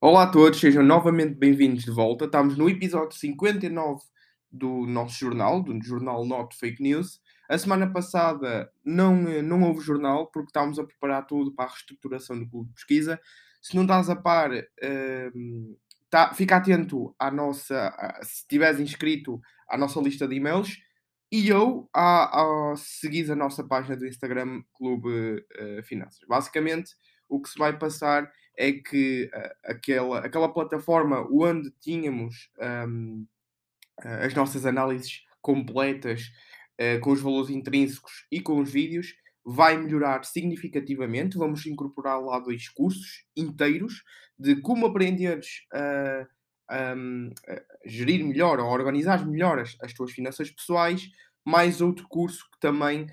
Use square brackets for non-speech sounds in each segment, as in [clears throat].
Olá a todos, sejam novamente bem-vindos de volta. Estamos no episódio 59 do nosso jornal, do jornal Not Fake News. A semana passada não, eh, não houve jornal porque estávamos a preparar tudo para a reestruturação do clube de pesquisa. Se não estás a par, uh, tá, fica atento à nossa, se estiveres inscrito à nossa lista de e-mails e eu a, a seguir a nossa página do Instagram Clube uh, Finanças. Basicamente, o que se vai passar é que uh, aquela, aquela plataforma onde tínhamos um, uh, as nossas análises completas uh, com os valores intrínsecos e com os vídeos vai melhorar significativamente. Vamos incorporar lá dois cursos inteiros de como aprenderes a, um, a gerir melhor ou organizar melhor as, as tuas finanças pessoais, mais outro curso que também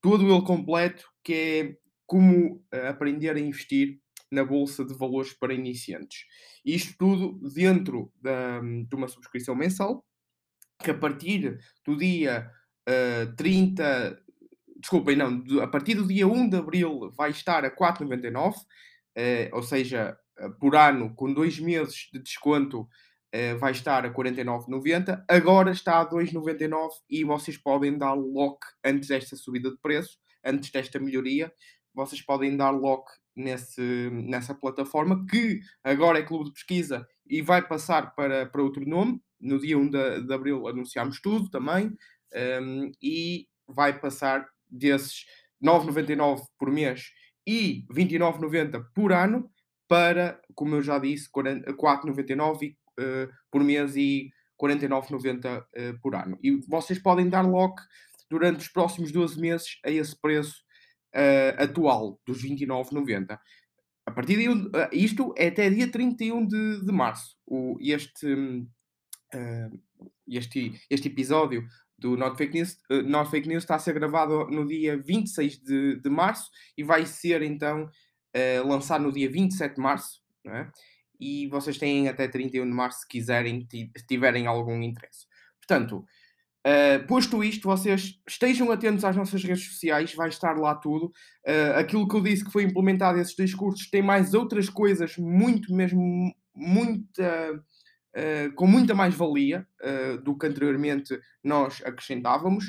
todo ele completo, que é como aprender a investir na Bolsa de Valores para iniciantes. Isto tudo dentro da, de uma subscrição mensal, que a partir do dia uh, 30, desculpem, não, a partir do dia 1 de Abril vai estar a 4,99, uh, ou seja, uh, por ano, com dois meses de desconto, uh, vai estar a 49,90. Agora está a 2,99 e vocês podem dar lock antes desta subida de preço, antes desta melhoria, vocês podem dar lock nesse, nessa plataforma, que agora é Clube de Pesquisa e vai passar para, para outro nome. No dia 1 de, de abril anunciámos tudo também, um, e vai passar desses 9,99 por mês e 29,90 por ano para, como eu já disse, 4,99 uh, por mês e 49,90 uh, por ano. E vocês podem dar lock durante os próximos 12 meses a esse preço uh, atual, dos 29,90. A partir de uh, isto é até dia 31 de, de março. O, este, uh, este, este episódio do Not Fake, News, uh, Not Fake News está a ser gravado no dia 26 de, de março e vai ser então lançado no dia 27 de março. É? E vocês têm até 31 de março se quiserem, se tiverem algum interesse. Portanto, Uh, posto isto, vocês estejam atentos às nossas redes sociais, vai estar lá tudo. Uh, aquilo que eu disse que foi implementado esses dois cursos tem mais outras coisas muito mesmo, muita, uh, com muita mais valia do que anteriormente nós acrescentávamos.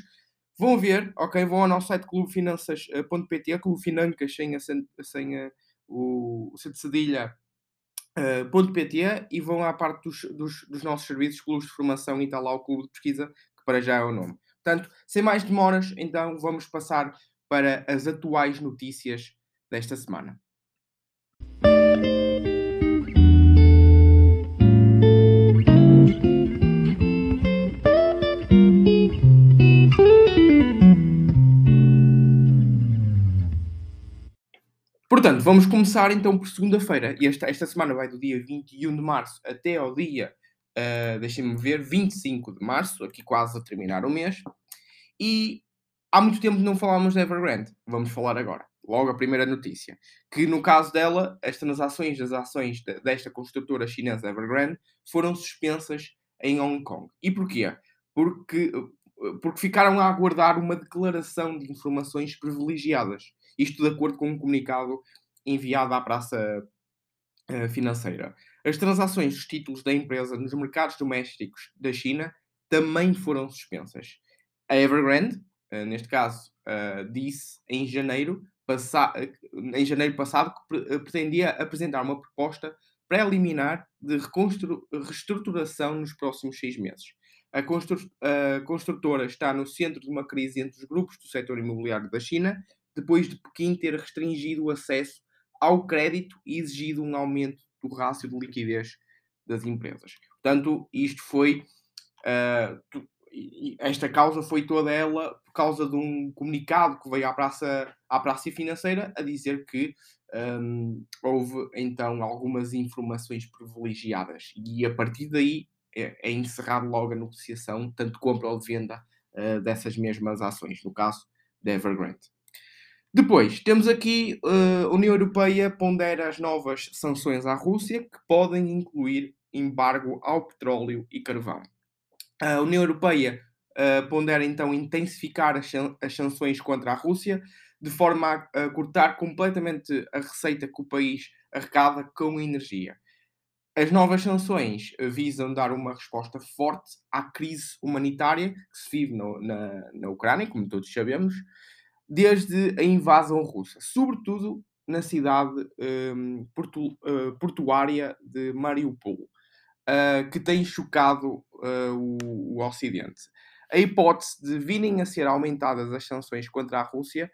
Vão ver, ok? Vão ao nosso site clubefinanças.pt, Clube Financas sem, a, sem a, o, o de cedilha Uh, .pt e vão à parte dos, dos, dos, nossos serviços, clubes de formação e está lá o clube de pesquisa para já é o nome. Portanto, sem mais demoras, então vamos passar para as atuais notícias desta semana. Portanto, vamos começar então por segunda-feira. Esta, esta semana vai do dia 21 de março até ao dia uh, deixem-me ver, 25 de março, aqui quase a terminar o mês. E há muito tempo não falávamos da Evergrande, vamos falar agora. Logo a primeira notícia, que no caso dela, as transações das ações de, desta construtora chinesa Evergrande foram suspensas em Hong Kong. E porquê? Porque, porque ficaram a aguardar uma declaração de informações privilegiadas. Isto de acordo com um comunicado enviado à praça uh, financeira. As transações dos títulos da empresa nos mercados domésticos da China também foram suspensas. A Evergrande, uh, neste caso, uh, disse em janeiro, em janeiro passado que pretendia apresentar uma proposta preliminar de reestruturação nos próximos seis meses. A construtora está no centro de uma crise entre os grupos do setor imobiliário da China, depois de Pequim ter restringido o acesso ao crédito e exigido um aumento do rácio de liquidez das empresas. Portanto, isto foi. Uh, esta causa foi toda ela por causa de um comunicado que veio à praça, à praça financeira a dizer que um, houve então algumas informações privilegiadas e a partir daí é, é encerrado logo a negociação, tanto compra ou venda uh, dessas mesmas ações, no caso da Evergrande. Depois, temos aqui uh, a União Europeia pondera as novas sanções à Rússia, que podem incluir embargo ao petróleo e carvão. A União Europeia uh, pondera então intensificar as, as, sanções contra a Rússia, de forma a, a, cortar completamente a receita que o país arrecada com energia. As novas sanções visam dar uma resposta forte à crise humanitária que se vive no, na, na Ucrânia, como todos sabemos, desde a invasão russa, sobretudo na cidade um, portu, uh, portuária de Mariupol, uh, que tem chocado uh, o, o Ocidente. A hipótese de virem a ser aumentadas as sanções contra a Rússia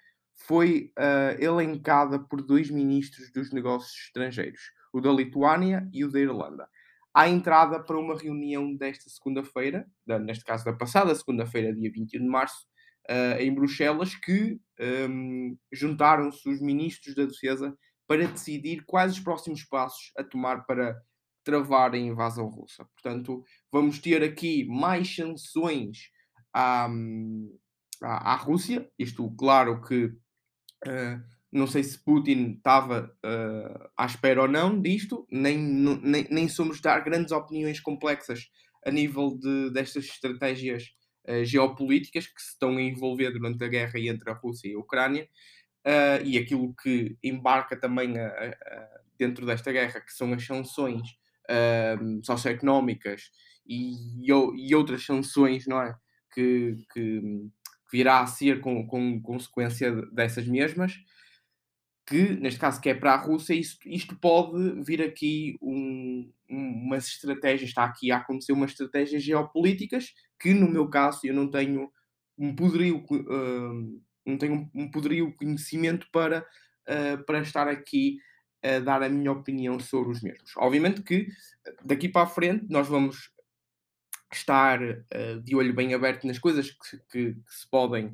foi elencada por dois ministros dos negócios estrangeiros, o da Lituânia e o da Irlanda. À entrada para uma reunião desta segunda-feira, neste caso da passada segunda-feira, dia 21 de março, uh, em Bruxelas, que um, juntaram-se os ministros da Defesa para decidir quais os próximos passos a tomar para travar a invasão russa. Portanto, vamos ter aqui mais sanções à, à, à Rússia. Isto, claro que uh, não sei se Putin estava uh, à espera ou não disto, nem, nem, nem somos dar grandes opiniões complexas a nível de, destas estratégias geopolíticas que se estão a envolver durante a guerra entre a Rússia e a Ucrânia uh, e aquilo que embarca também a, a, dentro desta guerra, que são as sanções socioeconómicas e, e, outras sanções, não é? Que, que, que virá a ser com, com consequência dessas mesmas que, neste caso, que é para a Rússia, isto, isto pode vir aqui um, umas estratégias, está aqui a acontecer umas estratégias geopolíticas que, no meu caso, eu não tenho um poderio, uh, não tenho um poderio conhecimento para, uh, para estar aqui a dar a minha opinião sobre os mesmos. Obviamente que daqui para a frente nós vamos estar uh, de olho bem aberto nas coisas que, que, que se podem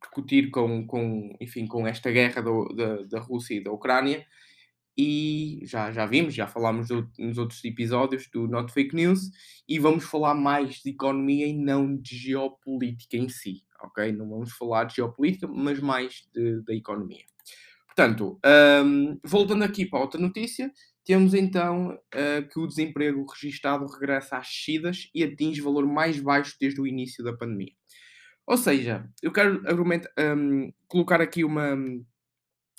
percutir com, com, enfim, com esta guerra do, da, da Rússia e da Ucrânia. E já, já vimos, já falámos do, nos outros episódios do Not Fake News, e vamos falar mais de economia e não de geopolítica em si, ok? Não vamos falar de geopolítica, mas mais da economia. Portanto, um, voltando aqui para outra notícia, temos então uh, que o desemprego registado regressa às descidas e atinge valor mais baixo desde o início da pandemia. Ou seja, eu quero um, colocar aqui uma,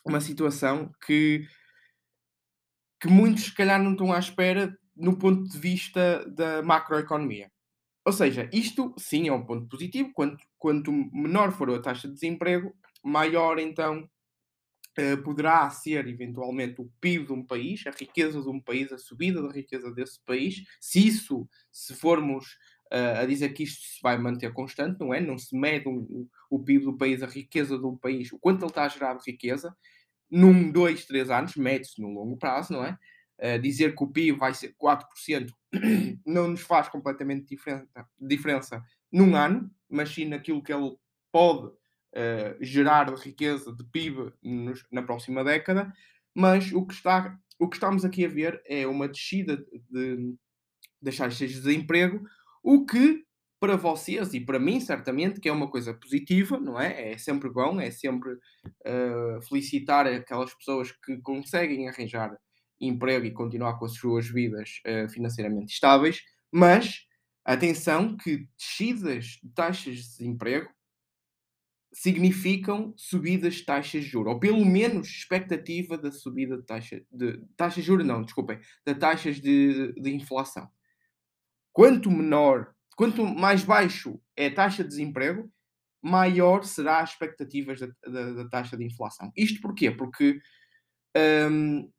uma situação que, que muitos, se calhar, não estão à espera no ponto de vista da macroeconomia. Ou seja, isto sim é um ponto positivo. Quanto, quanto menor for a taxa de desemprego, maior então uh, poderá ser eventualmente o PIB de um país, a riqueza de um país, a subida da riqueza desse país. Se isso, se formos a dizer que isto se vai manter constante, não é? Não se mede um, o PIB do país, a riqueza do país, o quanto ele está a gerar de riqueza, num, dois, três anos, mede-se no longo prazo, não é? Uh, dizer que o PIB vai ser 4% [clears throat] não nos faz completamente diferença, diferença num ano, mas sim naquilo que ele pode uh, gerar de riqueza de PIB nos, na próxima década. Mas o que, está, o que estamos aqui a ver é uma descida de, das taxas de desemprego, o que, para vocês e para mim, certamente, que é uma coisa positiva, não é? É sempre bom, é sempre uh, felicitar aquelas pessoas que conseguem arranjar emprego e continuar com as suas vidas uh, financeiramente estáveis, mas atenção que descidas de taxas de desemprego significam subidas de taxas de juros, ou pelo menos expectativa da subida de taxa de taxas de juros, não, desculpem, da taxas de, de inflação quanto menor, quanto mais baixo é a taxa de desemprego, maior será as expectativas da, da, da taxa de inflação. Isto porquê? Porque um,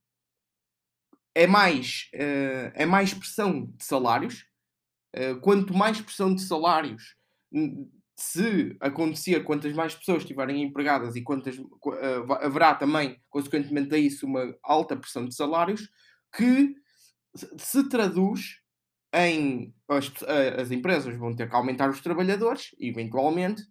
é, mais, uh, é mais pressão de salários. Uh, quanto mais pressão de salários, se acontecer, quantas mais pessoas estiverem empregadas e quantas uh, haverá também, consequentemente a isso, uma alta pressão de salários, que se traduz em as, as empresas vão ter que aumentar os trabalhadores, eventualmente,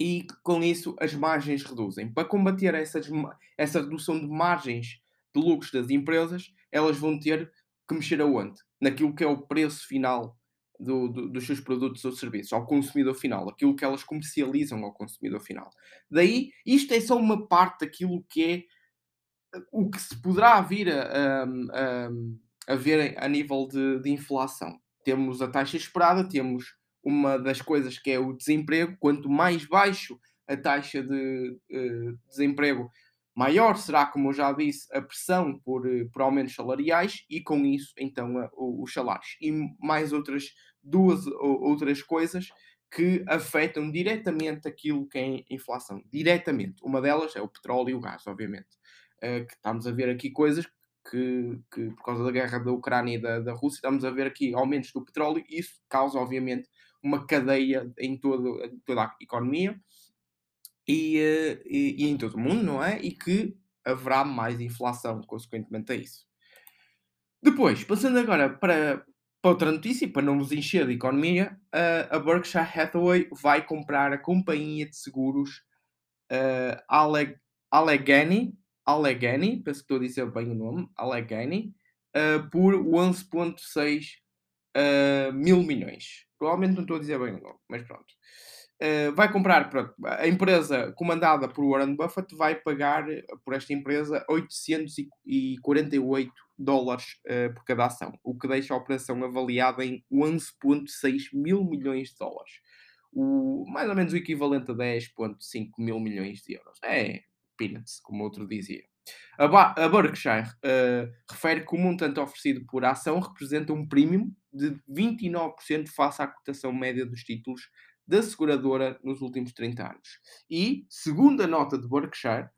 e com isso as margens reduzem. Para combater essas, essa redução de margens de lucros das empresas, elas vão ter que mexer aonde? Naquilo que é o preço final do, do, dos seus produtos ou serviços, ao consumidor final, aquilo que elas comercializam ao consumidor final. Daí, isto é só uma parte daquilo que é o que se poderá vir a, a, a a ver a nível de, de inflação. Temos a taxa esperada, temos uma das coisas que é o desemprego. Quanto mais baixo a taxa de uh, desemprego, Maior será, como eu já disse, a pressão por, por aumentos salariais e com isso, então, os salários. E mais outras duas outras coisas que afetam diretamente aquilo que é inflação. Diretamente. Uma delas é o petróleo e o gás, obviamente. Uh, que estamos a ver aqui coisas que, que, por causa da guerra da Ucrânia e da, da Rússia, estamos a ver aqui aumentos do petróleo e isso causa, obviamente, uma cadeia em, todo, toda a economia e, uh, e, e, em todo o mundo, não é? E que haverá mais inflação, consequentemente a isso. Depois, passando agora para, para outra notícia, para não vos encher de economia, uh, a Berkshire Hathaway vai comprar a companhia de seguros uh, Allegheny, Allegheny, penso que estou a dizer bem o nome, Allegheny, uh, por 11.6 uh, mil milhões. Provavelmente não estou a dizer bem o nome, mas pronto. Uh, vai comprar, pronto, a empresa comandada por Warren Buffett vai pagar por esta empresa 848 dólares por cada ação, o que deixa a operação avaliada em 11,6 mil milhões de dólares. O, mais ou menos o equivalente a 10,5 mil milhões de euros. É peanuts, como outro dizia. A, Berkshire uh, refere que o montante oferecido por ação representa um premium de 29% face à cotação média dos títulos da seguradora nos últimos 30 anos. E, segundo a nota de Berkshire,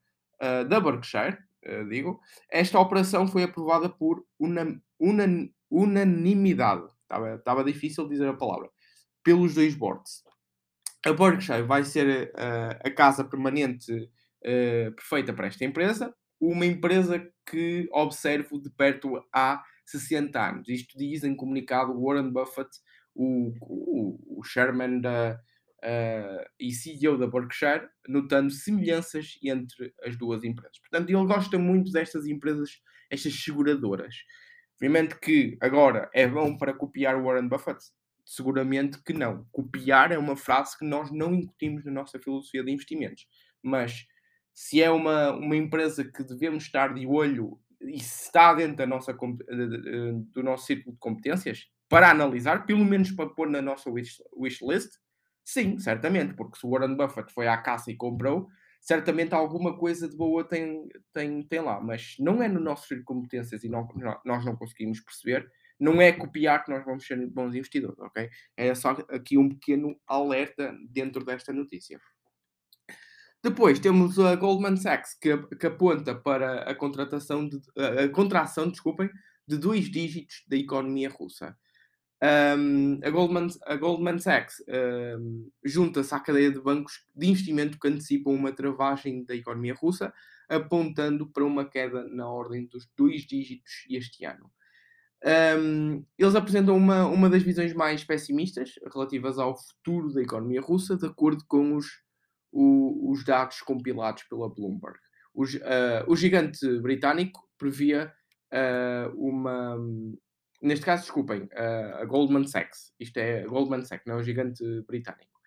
uh, da Berkshire, uh, digo, esta operação foi aprovada por una, una, unanimidade. Estava, estava difícil dizer a palavra. Pelos dois boards. A Berkshire vai ser a casa permanente uh, perfeita para esta empresa. Uma empresa que observo de perto há 60 anos. Isto diz em comunicado Warren Buffett, o, o, o chairman da, uh, e CEO da Berkshire, notando semelhanças entre as duas empresas. Portanto, ele gosta muito destas empresas, estas seguradoras. Obviamente que agora é bom para copiar Warren Buffett? Seguramente que não. Copiar é uma frase que nós não incutimos na nossa filosofia de investimentos. Mas se é uma, uma empresa que devemos estar de olho e se está dentro da nossa, do nosso círculo de competências, para analisar, pelo menos para pôr na nossa wish, wish Sim, certamente, porque se o Warren Buffett foi à caça e comprou, certamente alguma coisa de boa tem, tem, tem lá, mas não é no nosso círculo de competências e não, nós não conseguimos perceber, não é copiar que nós vamos ser bons investidores, ok? É só aqui um pequeno alerta dentro desta notícia. Depois temos a Goldman Sachs que, que aponta para a contratação de, a contração, desculpem, de dois dígitos da economia russa. Um, a, Goldman, a Goldman Sachs um, junta-se à cadeia de bancos de investimento que antecipam uma travagem da economia russa, apontando para uma queda na ordem dos dois dígitos este ano. Um, eles apresentam uma, uma das visões mais pessimistas relativas ao futuro da economia russa, de acordo com os, o, os dados compilados pela Bloomberg. Os, uh, o gigante britânico previa uh, uma, neste caso, desculpem, a Goldman Sachs. Isto é Goldman Sachs, não é um gigante britânico.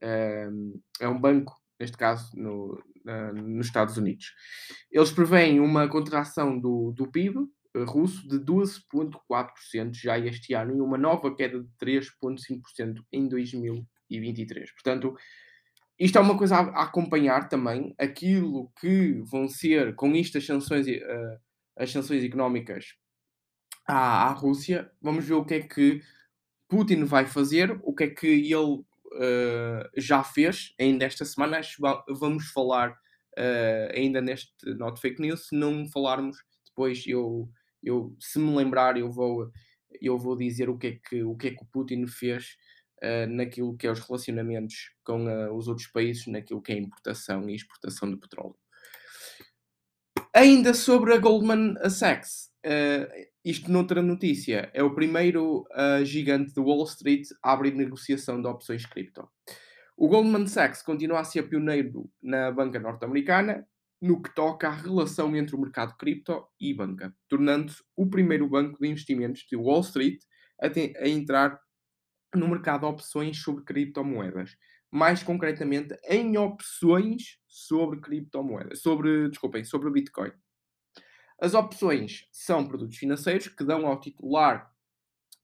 é um banco, neste caso, no, nos Estados Unidos. Eles preveem uma contração do, do PIB russo de 12,4% já este ano e uma nova queda de 3,5% em 2023. Portanto, isto é uma coisa a, acompanhar também. Aquilo que vão ser, com isto, as sanções, uh, as sanções económicas à, à Rússia. Vamos ver o que é que Putin vai fazer, o que é que ele uh, já fez ainda esta semana. Acho que vamos falar uh, ainda neste Not Fake News. Se não falarmos, depois eu, eu se me lembrar, eu vou, eu vou dizer o que é que o, que é que o Putin fez uh, naquilo que é os relacionamentos com os outros países, naquilo que é importação e exportação de petróleo. Ainda sobre a Goldman Sachs, Uh, isto noutra notícia, é o primeiro uh, gigante de Wall Street a abrir negociação de opções cripto. O Goldman Sachs continua a ser pioneiro na banca norte-americana no que toca à relação entre o mercado cripto e banca, tornando-se o primeiro banco de investimentos de Wall Street a, a entrar no mercado de opções sobre criptomoedas. Mais concretamente, em opções sobre criptomoedas, sobre, desculpem, sobre Bitcoin. As opções são produtos financeiros que dão ao titular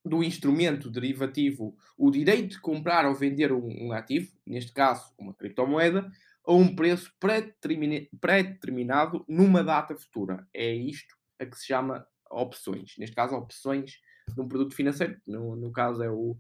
do instrumento derivativo o direito de comprar ou vender um, ativo, neste caso uma criptomoeda, a um preço pré-determinado numa data futura. É isto a que se chama opções. Neste caso, opções de um produto financeiro, no, no caso é, o,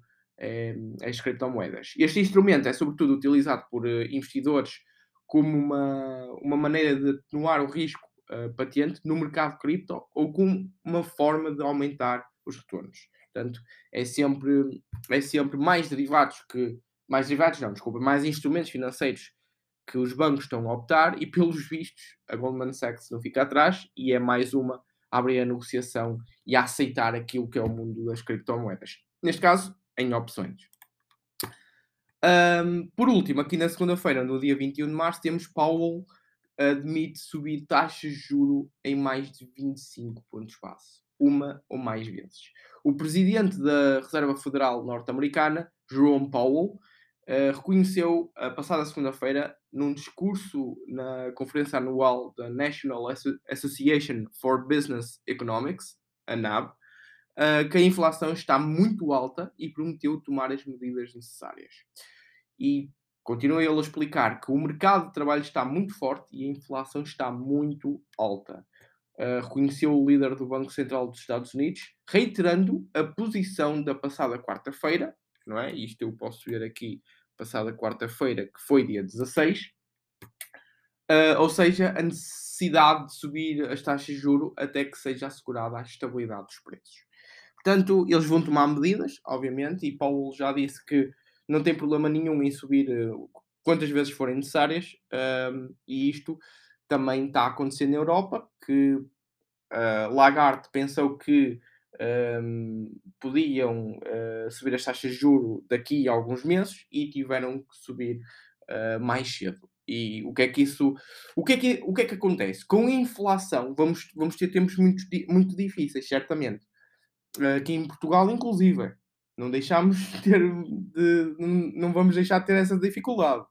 as criptomoedas. Este instrumento é sobretudo utilizado por uh, investidores como uma, uma maneira de atenuar o risco uh, patente no mercado cripto ou como uma forma de aumentar os retornos. Portanto, é sempre, é sempre mais derivados que. Mais derivados, não, desculpa, mais instrumentos financeiros que os bancos estão a optar e, pelos vistos, a Goldman Sachs não fica atrás e é mais uma a abrir a negociação e a aceitar aquilo que é o mundo das criptomoedas. Neste caso, em opções. Um, por último, aqui na segunda-feira, no dia 21 de março, temos Powell admite subir taxas de juro em mais de 25 pontos base, uma ou mais vezes. O presidente da Reserva Federal norte-americana, Jerome Powell, uh, reconheceu a passada segunda-feira, num discurso na conferência anual da National Association for Business Economics, a NAB, uh, que a inflação está muito alta e prometeu tomar as medidas necessárias. E continua ele a explicar que o mercado de trabalho está muito forte e a inflação está muito alta. Uh, reconheceu o líder do Banco Central dos Estados Unidos, reiterando a posição da passada quarta-feira, não é? Isto eu posso ver aqui, passada quarta-feira, que foi dia 16, uh, ah, ou seja, a necessidade de subir as taxas de juro até que seja assegurada a estabilidade dos preços. Portanto, eles vão tomar medidas, obviamente, e Paulo já disse que não tem problema nenhum em subir uh, quantas vezes forem necessárias, uh, e isto também está acontecendo na Europa, que uh, Lagarde pensou que podiam uh, subir as taxas de juro daqui a alguns meses e tiveram que subir uh, mais cedo. E o que é que isso, o que é que, o que, é que acontece? Com a inflação vamos, vamos ter tempos muito, muito difíceis, certamente. Aqui em Portugal, inclusive. Não deixamos de ter, de, não vamos deixar de ter essa dificuldade.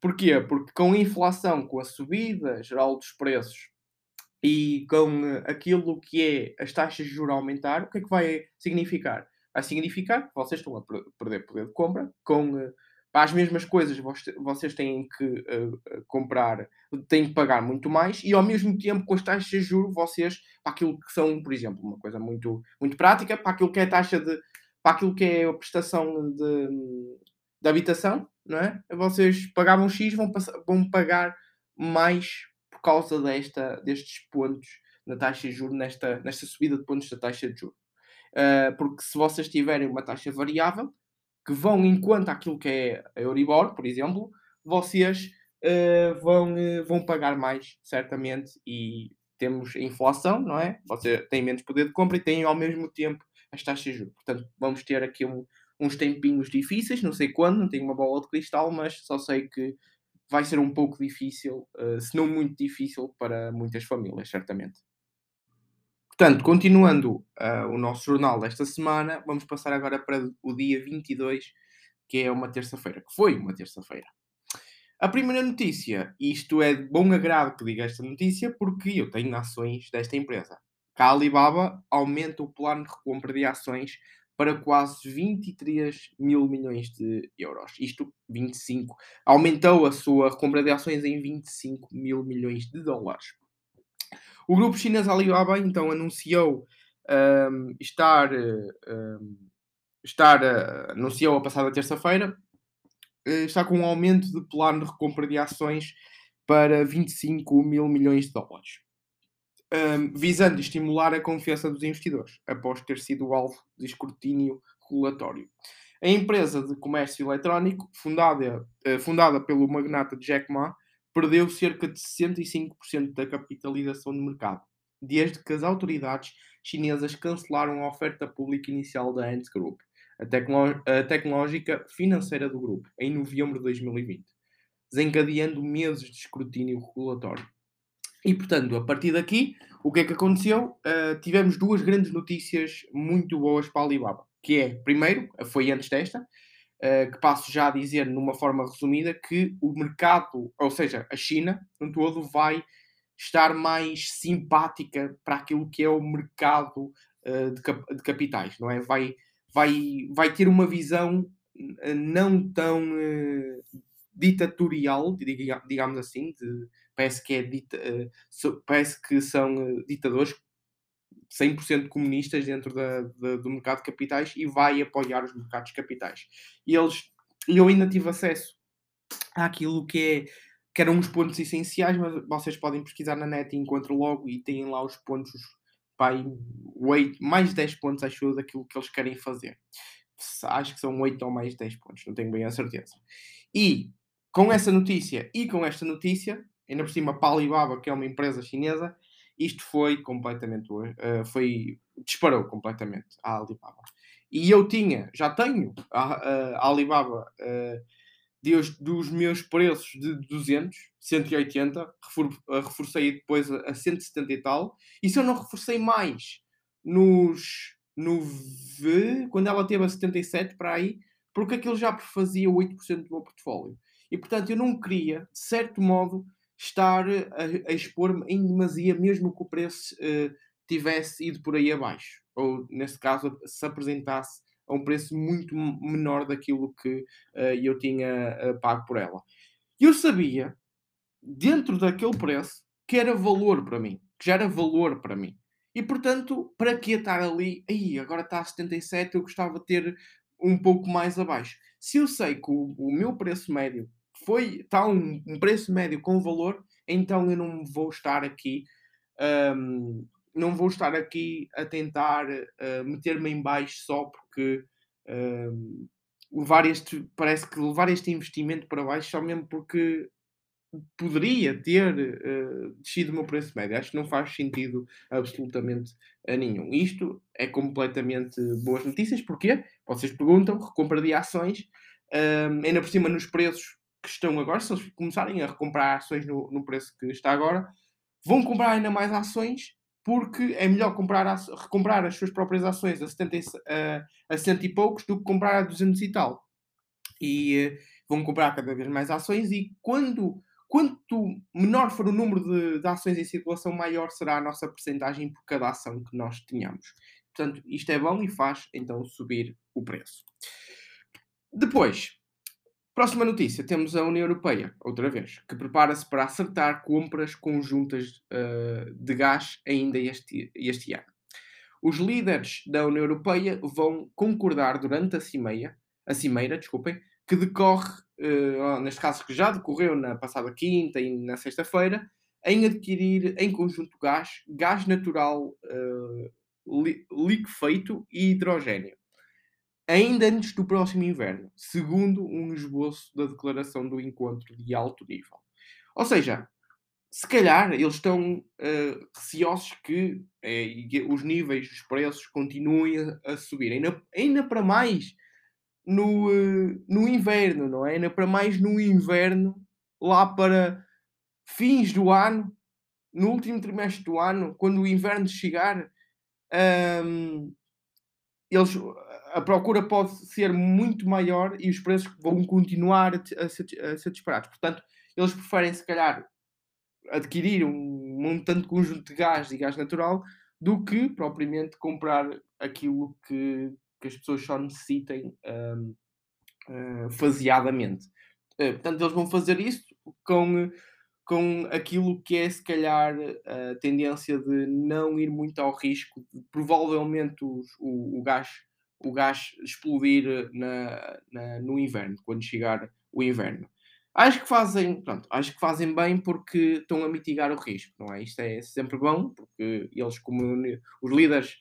Porquê? Porque com a inflação, com a subida geral dos preços e com aquilo que é as taxas de juros aumentar, o que é que vai significar? Vai significar que vocês estão a perder poder de compra, com eh, para as mesmas coisas vocês têm que uh, comprar, têm que pagar muito mais e ao mesmo tempo com as taxas de juros vocês, para aquilo que são, por exemplo, uma coisa muito, muito prática, para aquilo que é a taxa de, para aquilo que é a prestação de, de habitação, não é? Vocês pagavam X, vão, vão pagar mais por causa desta, destes pontos na taxa de juros, nesta, nesta subida de pontos da taxa de juros. Uh, porque se vocês tiverem uma taxa variável, que vão enquanto aquilo que é a Euribor, por exemplo, vocês uh, vão, uh, vão pagar mais, certamente, e temos a inflação, não é? Você tem menos poder de compra e tem ao mesmo tempo as taxas de juros. Portanto, vamos ter aqui um, uns tempinhos difíceis, não sei quando, não tenho uma bola de cristal, mas só sei que vai ser um pouco difícil, uh, se não muito difícil, para muitas famílias, certamente. Portanto, continuando uh, o nosso jornal desta semana, vamos passar agora para o dia 22, que é uma terça-feira, que foi uma terça-feira. A primeira notícia, isto é de bom agrado que diga esta notícia, porque eu tenho ações desta empresa. A Alibaba aumenta o plano de recompra de ações para quase 23 mil milhões de euros. Isto, 25. Aumentou a sua compra de ações em 25 mil milhões de dólares. O grupo chinês Alibaba então anunciou um, estar, um, estar uh, anunciou a passada terça-feira uh, está com um aumento de plano de recompra de ações para 25 mil milhões de dólares um, visando estimular a confiança dos investidores, após ter sido alvo de escrutínio regulatório. A empresa de comércio eletrónico, fundada, uh, fundada pelo magnata Jack Ma, perdeu cerca de 65% da capitalização do mercado, desde que as autoridades chinesas cancelaram a oferta pública inicial da Ant Group, a, tecno a tecnológica financeira do grupo, em novembro de 2020, desencadeando meses de escrutínio regulatório. E portanto, a partir daqui, o que é que aconteceu? Uh, tivemos duas grandes notícias muito boas para a Alibaba. Que é, primeiro, foi antes desta, que passo já a dizer numa forma resumida, que o mercado, ou seja, a China, no todo, vai estar mais simpática para aquilo que é o mercado uh, de, cap de, capitais, não é? Vai, vai, vai ter uma visão não tão ditatorial, digamos assim, de, parece que é dita, parece que são ditadores 100% comunistas dentro da, da, do mercado de capitais e vai apoiar os mercados capitais. E eles, eu ainda tive acesso àquilo que é que eram uns pontos essenciais, mas vocês podem pesquisar na net e encontram logo e têm lá os pontos, pai, 8, mais 10 pontos, acho eu, daquilo que eles querem fazer. Acho que são 8 ou mais 10 pontos, não tenho bem a certeza. E com essa notícia e com esta notícia, ainda por cima, a Alibaba, que é uma empresa chinesa, isto foi completamente. Uh, foi, disparou completamente a Alibaba. E eu tinha, já tenho a, a Alibaba uh, de, dos meus preços de 200, 180, refor, reforcei depois a, a 170 e tal. E se eu não reforcei mais nos, no V, quando ela teve a 77 para aí, porque aquilo já fazia 8% do meu portfólio. E portanto eu não queria, de certo modo, estar a, a expor-me em demasia, mesmo que o preço uh, tivesse ido por aí abaixo. Ou, nesse caso, se apresentasse a um preço muito menor daquilo que uh, eu tinha uh, pago por ela. Eu sabia, dentro daquele preço, que era valor para mim, que já era valor para mim. E portanto, para que estar ali? Aí, agora está a 77, eu gostava de ter um pouco mais abaixo. Se eu sei que o, o meu preço médio foi está um, um, preço médio com valor, então eu não vou estar aqui um, não vou estar aqui a tentar uh, meter-me em baixo só porque uh, levar este, parece que levar este investimento para baixo só mesmo porque poderia ter uh, descido o meu preço médio. Acho que não faz sentido absolutamente a nenhum. Isto é completamente boas notícias. Porquê? Vocês perguntam, recompra de ações, uh, ainda por cima nos preços que estão agora, se eles começarem a recomprar ações no, no preço que está agora, vão comprar ainda mais ações porque é melhor comprar, recomprar as suas próprias ações a, 70, a, a cento e poucos do que comprar a 200 e tal. E uh, vão comprar cada vez mais ações e quando quanto menor for o número de, de, ações em circulação, maior será a nossa percentagem por cada ação que nós tenhamos. Portanto, isto é bom e faz então subir o preço. Depois, Próxima notícia, temos a União Europeia, outra vez, que prepara-se para acertar compras conjuntas uh, de gás ainda este, este ano. Os líderes da União Europeia vão concordar durante a cimeira, a cimeira desculpem, que decorre, uh, neste caso que já decorreu na passada quinta e na sexta-feira, em adquirir em conjunto gás, gás natural uh, liquefeito e hidrogênio ainda antes do próximo inverno, segundo um esboço da declaração do encontro de alto nível. Ou seja, se calhar eles estão uh, receosos que uh, os níveis dos preços continuem a, a subir, ainda, ainda para mais no, uh, no inverno, não é? Ainda para mais no inverno, lá para fins do ano, no último trimestre do ano, quando o inverno chegar, um, eles a procura pode ser muito maior e os preços vão continuar a, ser, a ser disparados. Portanto, eles preferem, se calhar, adquirir um montante conjunto de gás e gás natural do que propriamente comprar aquilo que, que as pessoas só necessitem um, uh, hum, faseadamente. Uh, portanto, eles vão fazer isso com, com aquilo que é, se calhar, a tendência de não ir muito ao risco provavelmente os, o, o gás o gás explodir eh, na, na, no inverno, quando chegar o inverno. Acho que fazem, pronto, acho que fazem bem porque estão a mitigar o risco, não é? Isto é sempre bom, porque eles, como os líderes,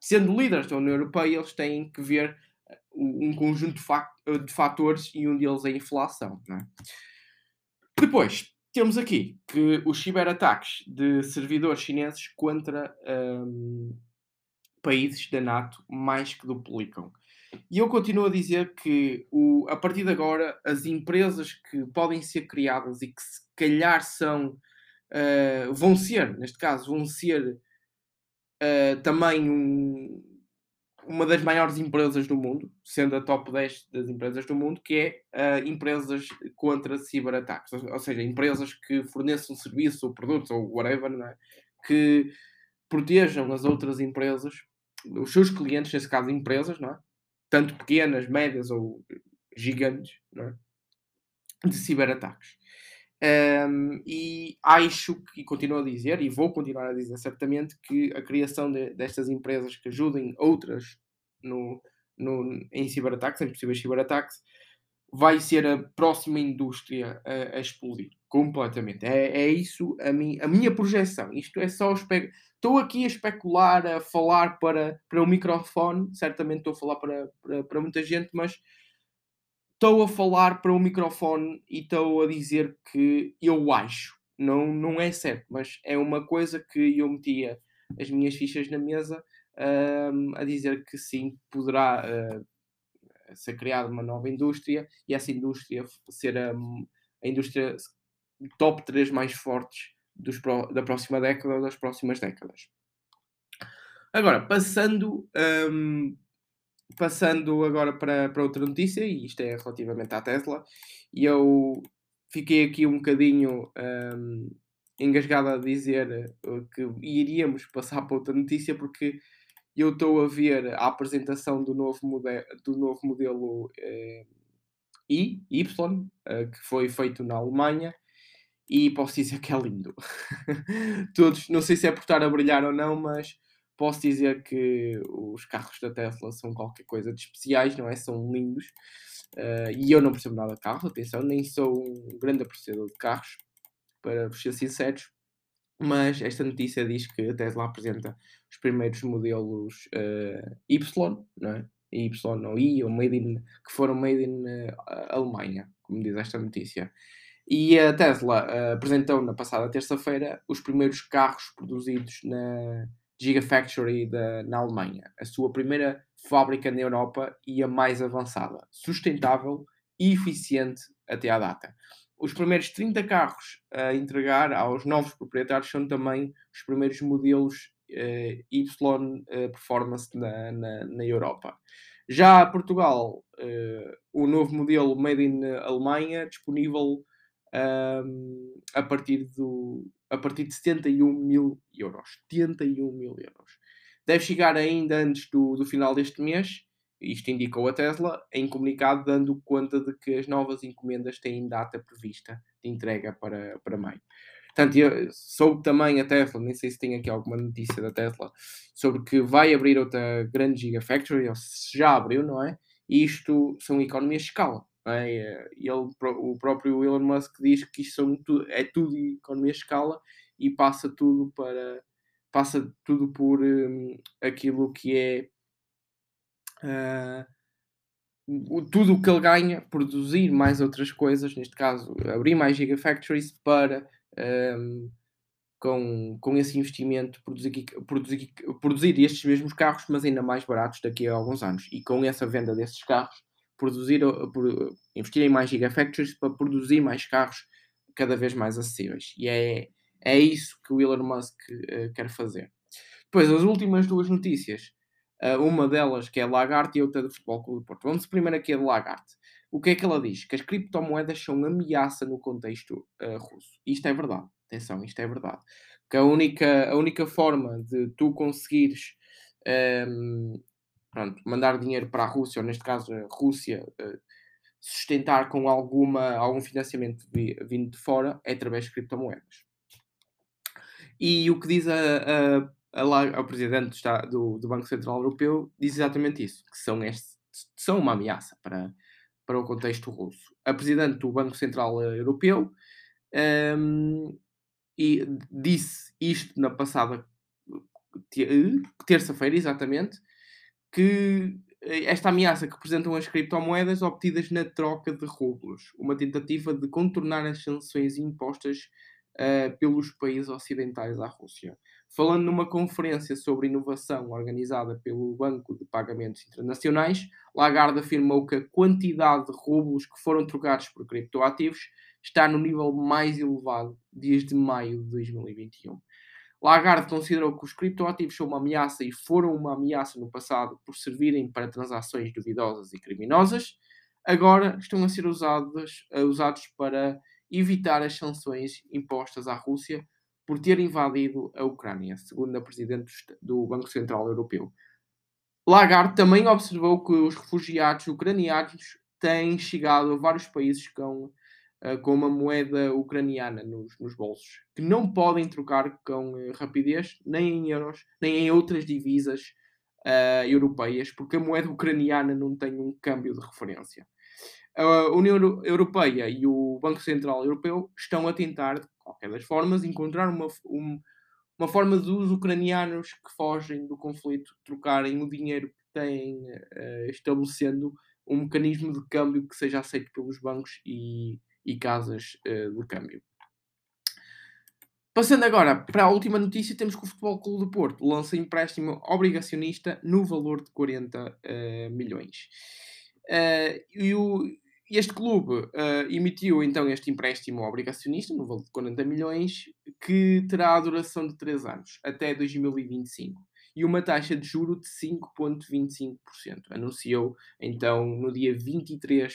sendo líderes da União Europeia, eles têm que ver eh, um conjunto de, fatores e um deles é a inflação, é? Depois, temos aqui que os ciberataques de servidores chineses contra um, países da NATO mais que duplicam. E eu continuo a dizer que o, a partir de agora as empresas que podem ser criadas e que se calhar são uh, vão ser, neste caso, vão ser uh, também um, uma das maiores empresas do mundo, sendo a top 10 das empresas do mundo, que é uh, empresas contra ciberataques, ou, ou, seja, empresas que forneçam serviços ou produtos ou whatever, é? que protejam as outras empresas os seus clientes, nesse caso empresas, não é? tanto pequenas, médias ou gigantes, não é? de ciberataques. Um, e acho que, e continuo a dizer, e vou continuar a dizer certamente, que a criação de, destas empresas que ajudem outras no, no, em ciberataques, em possíveis ciberataques, vai ser a próxima indústria a, a explodir completamente. É, é isso a, mi, a minha projeção. Isto é só. Estou aqui a especular, a falar para, para o microfone, certamente estou a falar para, para, para muita gente, mas estou a falar para o microfone e estou a dizer que eu acho, não, não é certo, mas é uma coisa que eu metia as minhas fichas na mesa um, a dizer que sim, poderá uh, ser criada uma nova indústria e essa indústria ser a, a indústria top 3 mais fortes dos, da próxima década ou das próximas décadas. Agora, passando um, passando agora para, para outra notícia, e isto é relativamente à Tesla, e eu fiquei aqui um bocadinho um, engasgado a dizer eh, que iríamos passar para outra notícia, porque eu estou a ver a apresentação do novo, modelo, do novo modelo eh, I, Y, eh, que foi feito na Alemanha, e posso dizer que é lindo. [laughs] Todos, não sei se é por estar a brilhar ou não, mas posso dizer que os carros da Tesla são qualquer coisa de especiais, não é? São lindos. Uh, e eu não percebo nada de carros, atenção, nem sou um grande apreciador de carros, para ser sinceros. Mas esta notícia diz que a Tesla apresenta os primeiros modelos uh, Y, não é? Y ou I, ou made in, que foram made in uh, Alemanha, como diz esta notícia. E a Tesla uh, apresentou na passada terça-feira os primeiros carros produzidos na, Gigafactory da, na Alemanha, a sua primeira fábrica na Europa e a mais avançada, sustentável e eficiente até à data. Os primeiros 30 carros a entregar aos novos proprietários são também os primeiros modelos uh, Y uh, Performance na, na, na, Europa. Já Portugal, uh, o novo modelo Made in Alemanha, disponível um, a partir do, a partir de 71 mil euros. 71 mil euros. Deve chegar ainda antes do, do final deste mês, isto indicou a Tesla, em comunicado dando conta de que as novas encomendas têm data prevista de entrega para, para maio. Portanto, soube também a Tesla, nem sei se tem aqui alguma notícia da Tesla, sobre que vai abrir outra grande Gigafactory, ou se já abriu, não é? E isto são economias de escala. É? Ele, o próprio Elon Musk diz que isto são, é tudo economia de escala e passa tudo para passa tudo por um, aquilo que é uh, tudo o que ele ganha, produzir mais outras coisas, neste caso abrir mais gigafactories para um, com, com esse investimento produzir, produzir, produzir estes mesmos carros, mas ainda mais baratos daqui a alguns anos. E com essa venda desses carros, produzir, investir em mais gigafactories para produzir mais carros cada vez mais acessíveis. E é, é isso que o Elon Musk uh, quer fazer. Depois, as últimas duas notícias. Uh, uma delas que é Lagarde e outra do Futebol Clube de Porto. Vamos primeiro aqui a de Lagarde. O que é que ela diz? Que as criptomoedas são ameaça no contexto uh, russo. Isto é verdade. Atenção, isto é verdade. Que a única, a única forma de tu conseguires um, ehm, pronto, mandar dinheiro para a Rússia, ou neste caso a Rússia, uh, sustentar com alguma, algum financiamento vindo de fora, é através de criptomoedas. E o que diz a, a, a, a presidente do, do, Banco Central Europeu diz exatamente isso, que são, este, são uma ameaça para, para o contexto russo. A presidente do Banco Central Europeu um, e disse isto na passada terça-feira, exatamente, que eh, esta ameaça que apresentam as criptomoedas obtidas na troca de rublos, uma tentativa de contornar as sanções impostas uh, pelos países ocidentais à Rússia. Falando numa conferência sobre inovação organizada pelo Banco de Pagamentos Internacionais, Lagarde afirmou que a quantidade de rublos que foram trocados por criptoativos está no nível mais elevado desde maio de 2021. Lagarde considerou que os criptoativos são uma ameaça e foram uma ameaça no passado por servirem para transações duvidosas e criminosas. Agora estão a ser usados, eh, usados para evitar as sanções impostas à Rússia por ter invadido a Ucrânia, segundo a Presidente do Banco Central Europeu. Lagarde também observou que os refugiados ucranianos têm chegado a vários países com uh, com uma moeda ucraniana nos, nos, bolsos, que não podem trocar com uh, rapidez, nem em euros, nem em outras divisas uh, europeias, porque a moeda ucraniana não tem um câmbio de referência. A União Europeia e o Banco Central Europeu estão a tentar, de qualquer das formas, encontrar uma, um, uma forma dos ucranianos que fogem do conflito trocarem o dinheiro que têm, uh, estabelecendo um mecanismo de câmbio que seja aceito pelos bancos e, e casas uh, de câmbio. Passando agora para a última notícia, temos que o Futebol Clube do Porto lança empréstimo obrigacionista no valor de 40 uh, eh, milhões. Uh, e o, este clube uh, emitiu então este empréstimo obrigacionista no valor de 40 milhões, que terá a duração de 3 anos, até 2025, e uma taxa de juro de 5,25%. Anunciou então no dia 23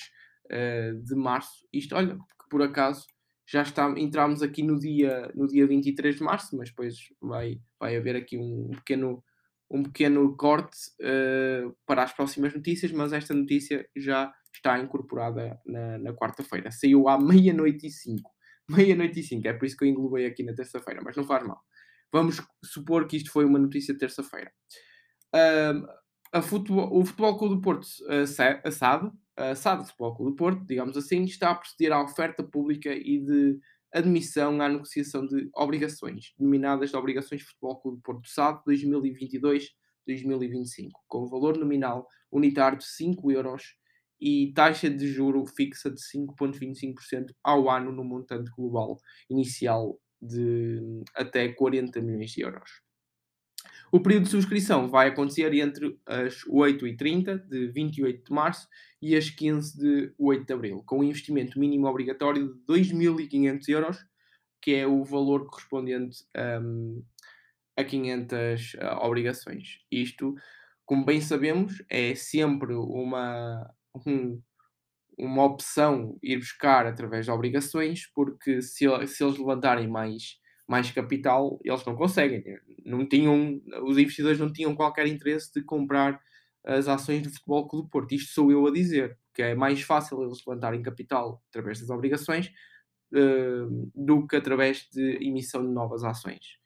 de março. Isto, olha, que por acaso já está, entramos aqui no dia, no dia 23 de março, mas depois vai, vai haver aqui um pequeno, um pequeno corte uh, para as próximas notícias, mas esta notícia já está incorporada na, na quarta-feira. Saiu à meia-noite e cinco. [laughs] Meia-noite e cinco, é por isso que eu englobei aqui na terça-feira, mas não faz mal. Vamos supor que isto foi uma notícia de terça-feira. Uh, futebol, o Futebol Clube do Porto, a SAD Futebol Clube do Porto, digamos assim, está a proceder à oferta pública e de admissão à negociação de obrigações, denominadas de Obrigações de Futebol Clube do Porto SAD 2022-2025, com valor nominal unitário de 5 euros e taxa de juro fixa de 5,25% ao ano no montante global inicial de até 40 milhões de euros. O período de subscrição vai acontecer entre as 8h30 de 28 de março e as 15 de 8 de abril, com um investimento mínimo obrigatório de 2.500 euros, que é o valor correspondente um, a 500 uh, obrigações. Isto, como bem sabemos, é sempre uma, um, uma opção ir buscar através de obrigações, porque se, se eles levantarem mais mais capital, eles não conseguem. Não tinham, os investidores não tinham qualquer interesse de comprar as ações do Futebol Clube do Porto. Isto sou eu a dizer, que é mais fácil eles levantarem capital através das obrigações uh, do que através de emissão de novas ações.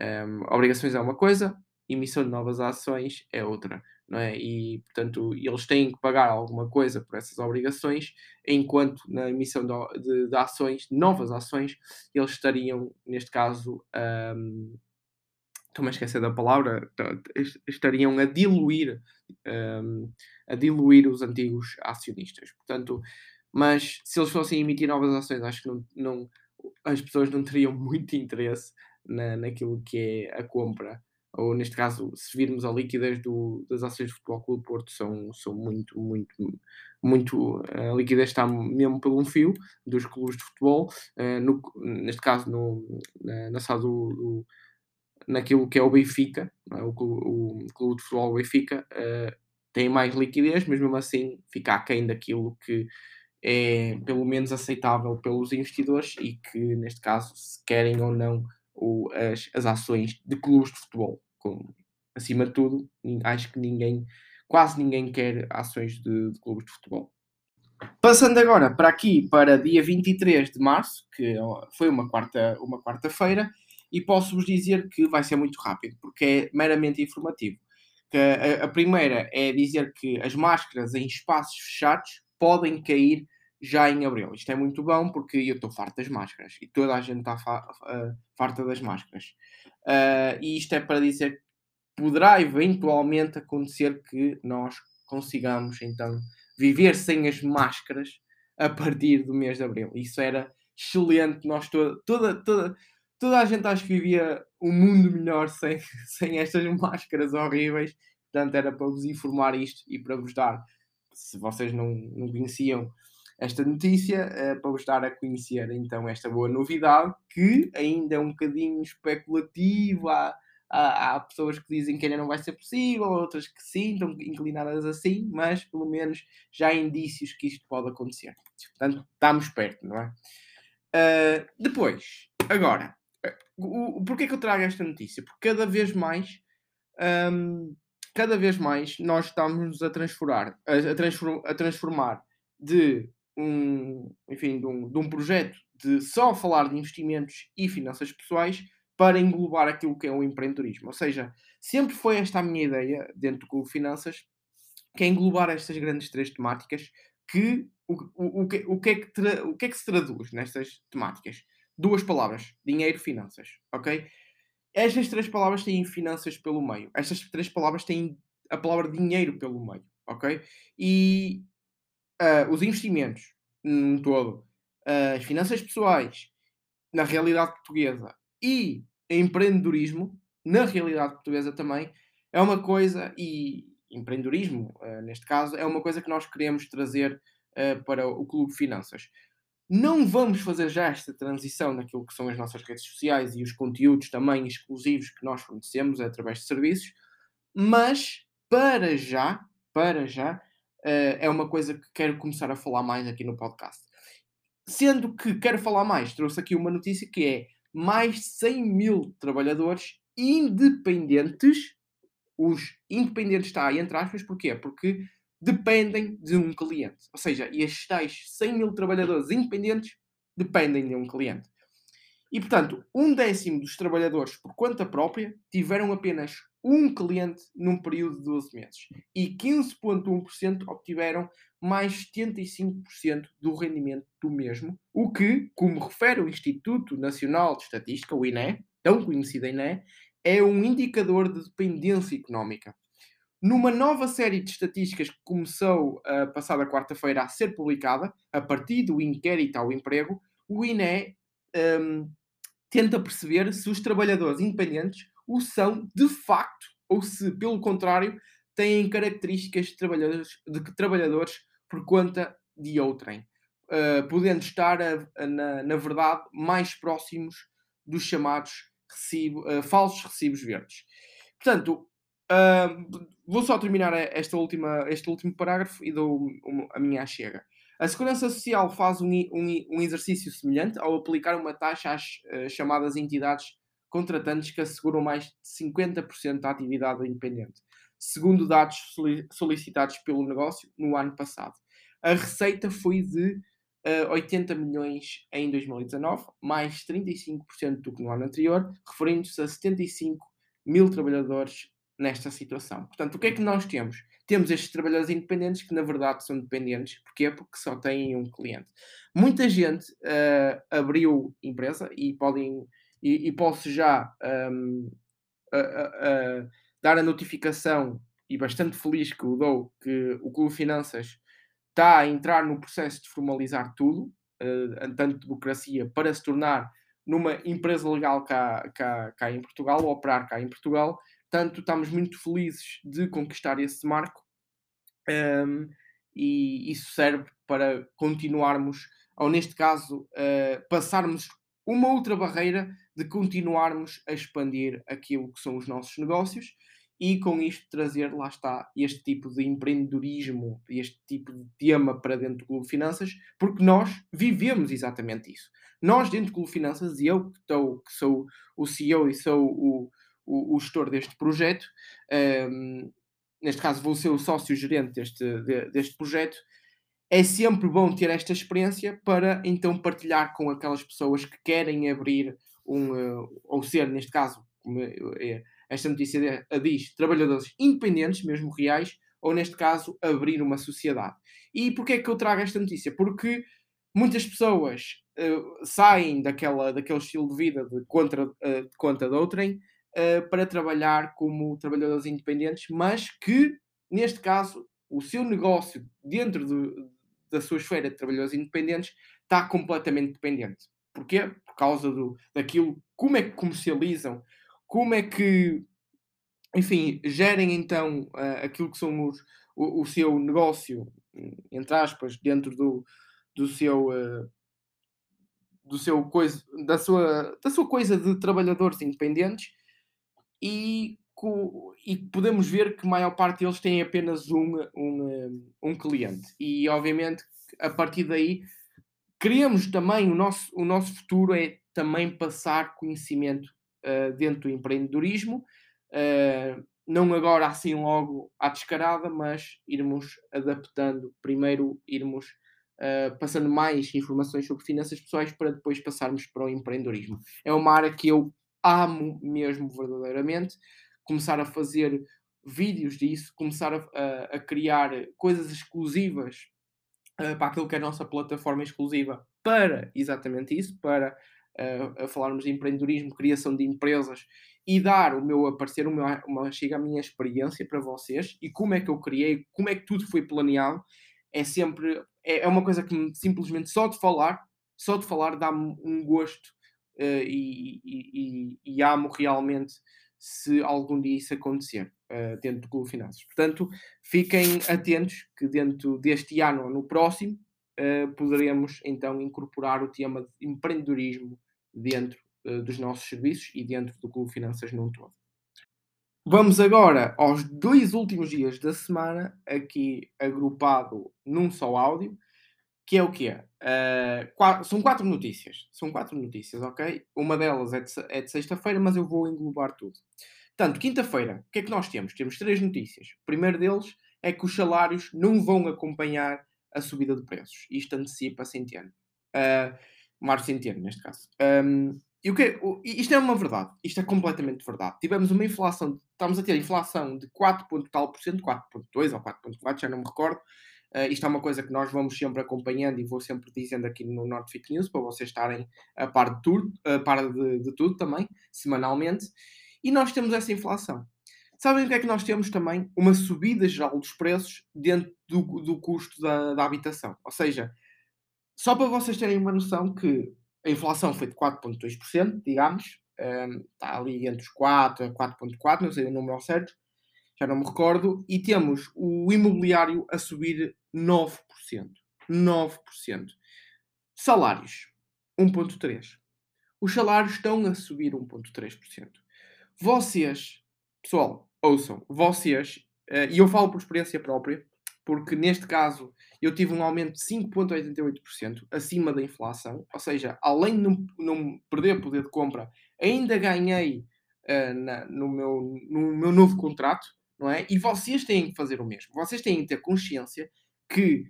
Um, obrigações é uma coisa, emissão de novas ações é outra é? E, portanto, eles têm que pagar alguma coisa por essas obrigações, enquanto na emissão de, de, de ações, novas ações, eles estariam, neste caso, um, estou-me a esquecer da palavra, estariam a diluir, um, a diluir os antigos acionistas. Portanto, mas se eles fossem emitir novas ações, acho que não, não as pessoas não teriam [laughs] muito interesse na, naquilo que é a compra ou neste caso, se virmos a liquidez do, das ações do Futebol Clube Porto, são, são muito, muito, muito. A liquidez está mesmo pelo um fio dos clubes de futebol, uh, no, neste caso, no, na, na sala do, do, naquilo que é o Benfica, é? o, o, clube de futebol Benfica, uh, tem mais liquidez, mas mesmo assim fica aquém daquilo que é pelo menos aceitável pelos investidores e que, neste caso, se querem ou não o, as, as ações de clubes de futebol. Com, acima de tudo, acho que ninguém, quase ninguém quer ações de, de clubes de futebol. Passando agora para aqui, para dia 23 de março, que foi uma quarta-feira, uma quarta e posso-vos dizer que vai ser muito rápido, porque é meramente informativo. A, a primeira é dizer que as máscaras em espaços fechados podem cair já em abril. Isto é muito bom porque eu estou farto das máscaras e toda a gente está uh, farta das máscaras. Uh, e isto é para dizer que poderá eventualmente acontecer que nós consigamos então viver sem as máscaras a partir do mês de abril. Isso era excelente. Nós toda, toda, toda, toda a gente acho que vivia um mundo melhor [laughs] sem, sem estas máscaras horríveis. Portanto, era para vos informar isto e para vos dar, se vocês não, não conheciam esta notícia uh, para vos dar a conhecer então esta boa novidade que ainda é um bocadinho especulativo. Há, há, pessoas que dizem que ainda não vai ser possível, outras que sim, estão inclinadas assim, mas pelo menos já há indícios que isto pode acontecer. Portanto, estamos perto, não é? Uh, depois, agora, o, o, porquê que eu trago esta notícia? Porque cada vez mais. Um, cada vez mais nós estamos a transformar, a, a transformar de um, enfim, de um, de um projeto de só falar de investimentos e finanças pessoais para englobar aquilo que é o empreendedorismo. Ou seja, sempre foi esta a minha ideia dentro do Clube Finanças, que é englobar estas grandes três temáticas que o, o, o, que, o, que é que tra, o que é que se traduz nestas temáticas? Duas palavras, dinheiro, finanças, ok? Estas três palavras têm finanças pelo meio. Estas três palavras têm a palavra dinheiro pelo meio, ok? E uh, os investimentos, num todo, uh, as finanças pessoais, na realidade portuguesa, e empreendedorismo, na realidade portuguesa também, é uma coisa, e empreendedorismo, uh, neste caso, é uma coisa que nós queremos trazer para o Clube Finanças. Não vamos fazer já esta transição naquilo que são as nossas redes sociais e os conteúdos também exclusivos que nós fornecemos através de serviços, mas para já, para já, uh, é uma coisa que quero começar a falar mais aqui no podcast. Sendo que quero falar mais, trouxe aqui uma notícia que é mais de 100 mil trabalhadores independentes. Os independentes está aí entre aspas, porquê? Porque dependem de um cliente. Ou seja, estes tais 100 mil trabalhadores independentes dependem de um cliente. E, portanto, um décimo dos trabalhadores por conta própria tiveram apenas um cliente num período de 12 meses. E 15,1% obtiveram mais 75% do rendimento do mesmo, o que, como refere o Instituto Nacional de Estatística, o INE, tão conhecido INE, é um indicador de dependência económica. Numa nova série de estatísticas que começou a uh, passada quarta-feira a ser publicada, a partir do inquérito ao emprego, o INE um, tenta perceber se os trabalhadores independentes o são de facto, ou se, pelo contrário, têm características de trabalhadores, de trabalhadores por conta de outrem, uh, podendo estar, a, a, na, na, verdade, mais próximos dos chamados recibo, uh, falsos recibos verdes. Portanto, Uh, vou só terminar esta última, este último parágrafo e dou a minha chega. A Segurança Social faz um, um, um, exercício semelhante ao aplicar uma taxa às uh, chamadas entidades contratantes que asseguram mais de 50% da atividade independente, segundo dados solicitados pelo negócio no ano passado. A receita foi de uh, 80 milhões em 2019, mais 35% do que no ano anterior, referindo-se a 75 mil trabalhadores nesta situação. Portanto, o que é que nós temos? Temos estes trabalhadores independentes que, na verdade, são dependentes. Porquê? Porque só têm um cliente. Muita gente uh, abriu empresa e podem e, e posso já um, a, a, a dar a notificação e bastante feliz que o dou que o Clube Finanças está a entrar no processo de formalizar tudo, uh, tanto de burocracia, para se tornar numa empresa legal cá, cá, cá em Portugal, ou operar cá em Portugal, Portanto, estamos muito felizes de conquistar esse marco um, e isso serve para continuarmos, ou neste caso, uh, passarmos uma outra barreira de continuarmos a expandir aquilo que são os nossos negócios e com isto trazer, lá está, este tipo de empreendedorismo, este tipo de tema para dentro do Clube Finanças, porque nós vivemos exatamente isso. Nós, dentro do Clube Finanças, e eu que, estou, que sou o CEO e sou o, o, o gestor deste projeto, um, neste caso vou ser o sócio-gerente deste, de, deste projeto, é sempre bom ter esta experiência para então partilhar com aquelas pessoas que querem abrir um, uh, ou ser, neste caso, como é, esta notícia diz, trabalhadores independentes, mesmo reais, ou neste caso, abrir uma sociedade. E porquê é que eu trago esta notícia? Porque muitas pessoas uh, saem daquela, daquele estilo de vida de, contra, uh, de conta de outrem uh, para trabalhar como trabalhadores independentes, mas que, neste caso, o seu negócio dentro de, da sua esfera de trabalhadores independentes está completamente dependente. Porquê? Por causa do, daquilo, como é que comercializam, como é que, enfim, gerem então uh, aquilo que são os, o, o, seu negócio, entre aspas, dentro do, do seu. Uh, do seu coisa, da sua, da sua coisa de trabalhadores independentes e, e podemos ver que a maior parte deles tem apenas um, um, um cliente. E obviamente a partir daí queremos também o nosso, o nosso futuro é também passar conhecimento uh, dentro do empreendedorismo, uh, não agora assim logo à descarada, mas irmos adaptando, primeiro irmos uh, passando mais informações sobre finanças pessoais para depois passarmos para o empreendedorismo. É uma área que eu amo mesmo verdadeiramente. Começar a fazer vídeos disso, começar a, a, a criar coisas exclusivas uh, para aquilo que é a nossa plataforma exclusiva para exatamente isso, para uh, falarmos de empreendedorismo, criação de empresas e dar o meu aparecer, o meu, uma, chega a minha experiência para vocês e como é que eu criei, como é que tudo foi planeado, é sempre, é, é uma coisa que simplesmente só de falar, só de falar dá-me um gosto e, e, e, e, amo realmente se algum dia isso acontecer uh, dentro do Clube Finanças. Portanto, fiquem atentos que dentro deste ano ou no próximo uh, poderemos então incorporar o tema de empreendedorismo dentro dos nossos serviços e dentro do Clube Finanças num todo. Vamos agora aos dois últimos dias da semana, aqui agrupado num só áudio, que é o quê? Uh, quatro, são quatro notícias. São quatro notícias, ok? Uma delas é de, é de sexta-feira, mas eu vou englobar tudo. Portanto, quinta-feira, o que é que nós temos? Temos três notícias. O primeiro deles é que os salários não vão acompanhar a subida de preços. Isto antecipa-se em ano. Uh, março centeno, neste caso. Um, e o que, o, isto é uma verdade. Isto é completamente verdade. Tivemos uma inflação, estamos a ter inflação de 4, tal por cento, 4.2 ou 4.4, já não me recordo. Uh, isto é uma coisa que nós vamos sempre acompanhando e vou sempre dizendo aqui no Nordfic News para vocês estarem a par de tudo, a par de, de tudo também, semanalmente. E nós temos essa inflação. Sabem o que é que nós temos também? Uma subida geral dos preços dentro do, do custo da, da habitação. Ou seja, só para vocês terem uma noção que a inflação foi de 4,2%, digamos, um, está ali entre os 4 a 4,4, não sei o número certo, já não me recordo, e temos o imobiliário a subir 9%. 9%. Salários, 1,3%. Os salários estão a subir 1,3%. Vocês, pessoal, ouçam, vocês, uh, e eu falo por experiência própria, porque neste caso eu tive um aumento de 5,88% acima da inflação, ou seja, além de não, não perder poder de compra, ainda ganhei uh, na, no, meu, no meu novo contrato, não é? E vocês têm que fazer o mesmo. Vocês têm que ter consciência que